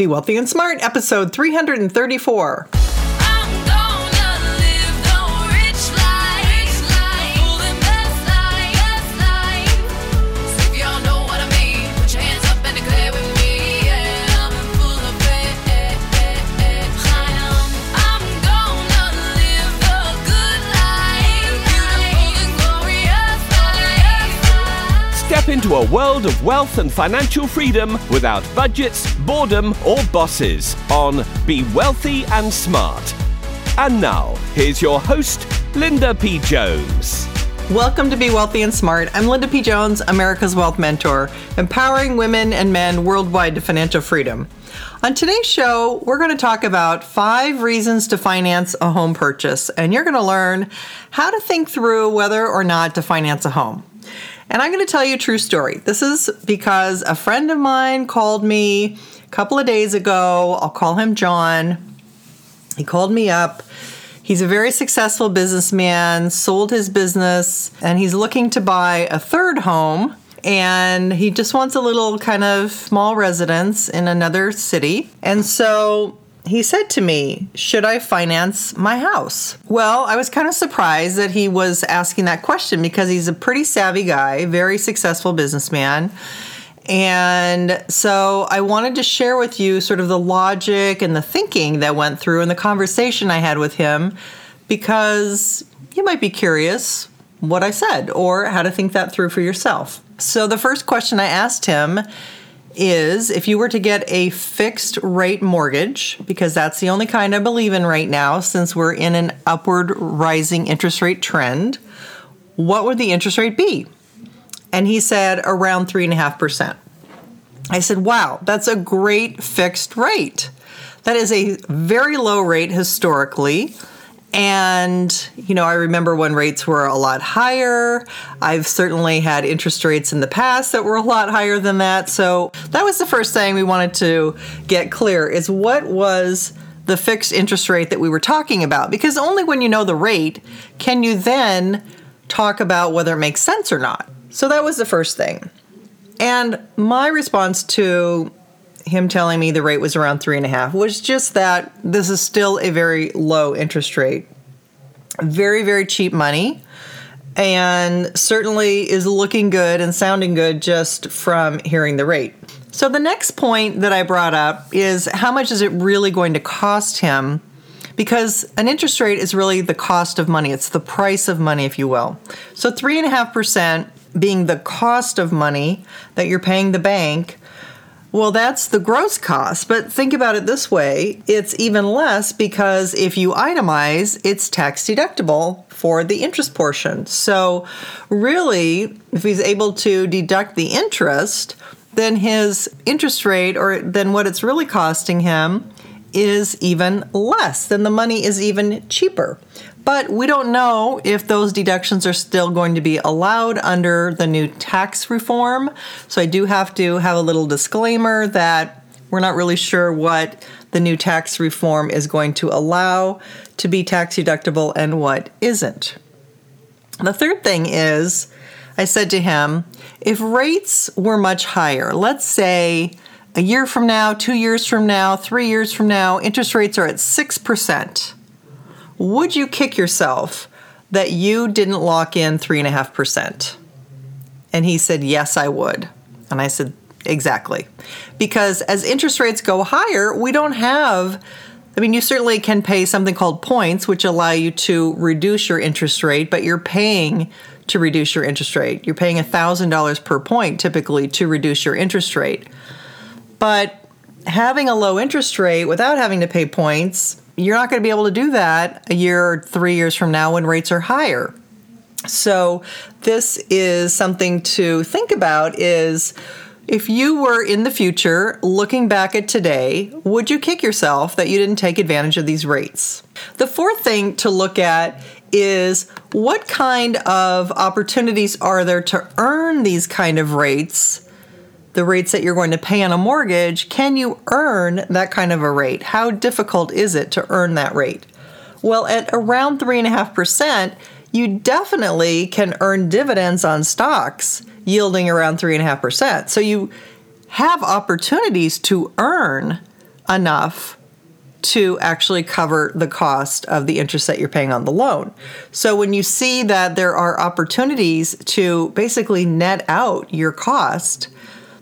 Be Wealthy and Smart, episode 334. A world of wealth and financial freedom without budgets, boredom, or bosses on Be Wealthy and Smart. And now, here's your host, Linda P. Jones. Welcome to Be Wealthy and Smart. I'm Linda P. Jones, America's Wealth Mentor, empowering women and men worldwide to financial freedom. On today's show, we're going to talk about five reasons to finance a home purchase, and you're going to learn how to think through whether or not to finance a home. And I'm going to tell you a true story. This is because a friend of mine called me a couple of days ago. I'll call him John. He called me up. He's a very successful businessman, sold his business, and he's looking to buy a third home. And he just wants a little kind of small residence in another city. And so he said to me, Should I finance my house? Well, I was kind of surprised that he was asking that question because he's a pretty savvy guy, very successful businessman. And so I wanted to share with you sort of the logic and the thinking that went through in the conversation I had with him because you might be curious what I said or how to think that through for yourself. So the first question I asked him is if you were to get a fixed rate mortgage, because that's the only kind I believe in right now since we're in an upward rising interest rate trend, what would the interest rate be? And he said around 3.5%. I said, wow, that's a great fixed rate. That is a very low rate historically. And, you know, I remember when rates were a lot higher. I've certainly had interest rates in the past that were a lot higher than that. So that was the first thing we wanted to get clear is what was the fixed interest rate that we were talking about? Because only when you know the rate can you then talk about whether it makes sense or not. So that was the first thing. And my response to him telling me the rate was around three and a half was just that this is still a very low interest rate. Very, very cheap money. And certainly is looking good and sounding good just from hearing the rate. So, the next point that I brought up is how much is it really going to cost him? Because an interest rate is really the cost of money, it's the price of money, if you will. So, 3.5% being the cost of money that you're paying the bank, well, that's the gross cost. But think about it this way it's even less because if you itemize, it's tax deductible for the interest portion. So, really, if he's able to deduct the interest, then his interest rate, or then what it's really costing him, is even less. Then the money is even cheaper. But we don't know if those deductions are still going to be allowed under the new tax reform. So I do have to have a little disclaimer that we're not really sure what the new tax reform is going to allow to be tax deductible and what isn't. The third thing is, I said to him, if rates were much higher, let's say a year from now, two years from now, three years from now, interest rates are at 6%. Would you kick yourself that you didn't lock in 3.5%? And he said, Yes, I would. And I said, Exactly. Because as interest rates go higher, we don't have, I mean, you certainly can pay something called points, which allow you to reduce your interest rate, but you're paying to reduce your interest rate. You're paying $1,000 per point typically to reduce your interest rate. But having a low interest rate without having to pay points, you're not going to be able to do that a year or three years from now when rates are higher. So this is something to think about is if you were in the future looking back at today, would you kick yourself that you didn't take advantage of these rates? The fourth thing to look at is what kind of opportunities are there to earn these kind of rates the rates that you're going to pay on a mortgage, can you earn that kind of a rate? How difficult is it to earn that rate? Well, at around 3.5%, you definitely can earn dividends on stocks yielding around 3.5%. So you have opportunities to earn enough to actually cover the cost of the interest that you're paying on the loan. So when you see that there are opportunities to basically net out your cost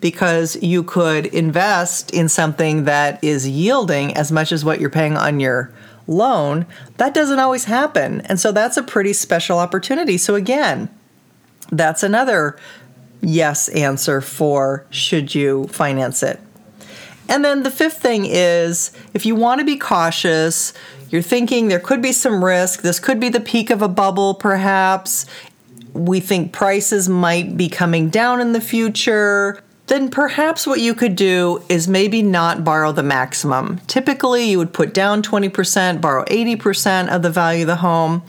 because you could invest in something that is yielding as much as what you're paying on your loan, that doesn't always happen. And so that's a pretty special opportunity. So again, that's another yes answer for should you finance it. And then the fifth thing is if you want to be cautious, you're thinking there could be some risk, this could be the peak of a bubble perhaps. We think prices might be coming down in the future. Then perhaps what you could do is maybe not borrow the maximum. Typically, you would put down 20%, borrow 80% of the value of the home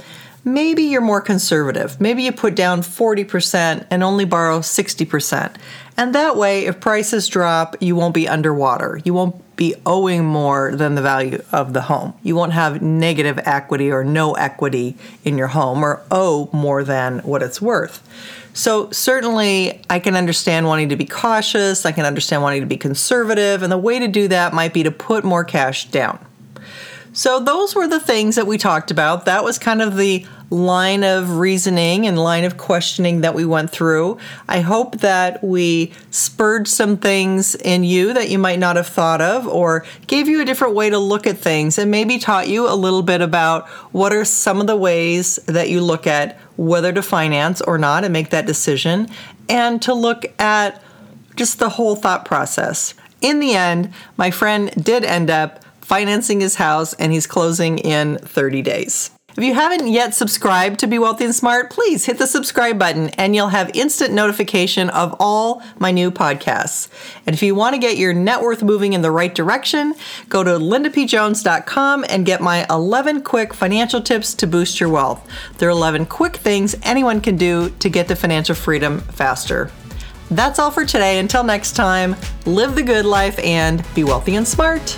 maybe you're more conservative. Maybe you put down 40% and only borrow 60%. And that way, if prices drop, you won't be underwater. You won't be owing more than the value of the home. You won't have negative equity or no equity in your home or owe more than what it's worth. So, certainly, I can understand wanting to be cautious. I can understand wanting to be conservative. And the way to do that might be to put more cash down. So, those were the things that we talked about. That was kind of the line of reasoning and line of questioning that we went through. I hope that we spurred some things in you that you might not have thought of or gave you a different way to look at things and maybe taught you a little bit about what are some of the ways that you look at whether to finance or not and make that decision and to look at just the whole thought process. In the end, my friend did end up financing his house, and he's closing in 30 days. If you haven't yet subscribed to Be Wealthy and Smart, please hit the subscribe button and you'll have instant notification of all my new podcasts. And if you want to get your net worth moving in the right direction, go to lindapjones.com and get my 11 quick financial tips to boost your wealth. There are 11 quick things anyone can do to get to financial freedom faster. That's all for today. Until next time, live the good life and be wealthy and smart.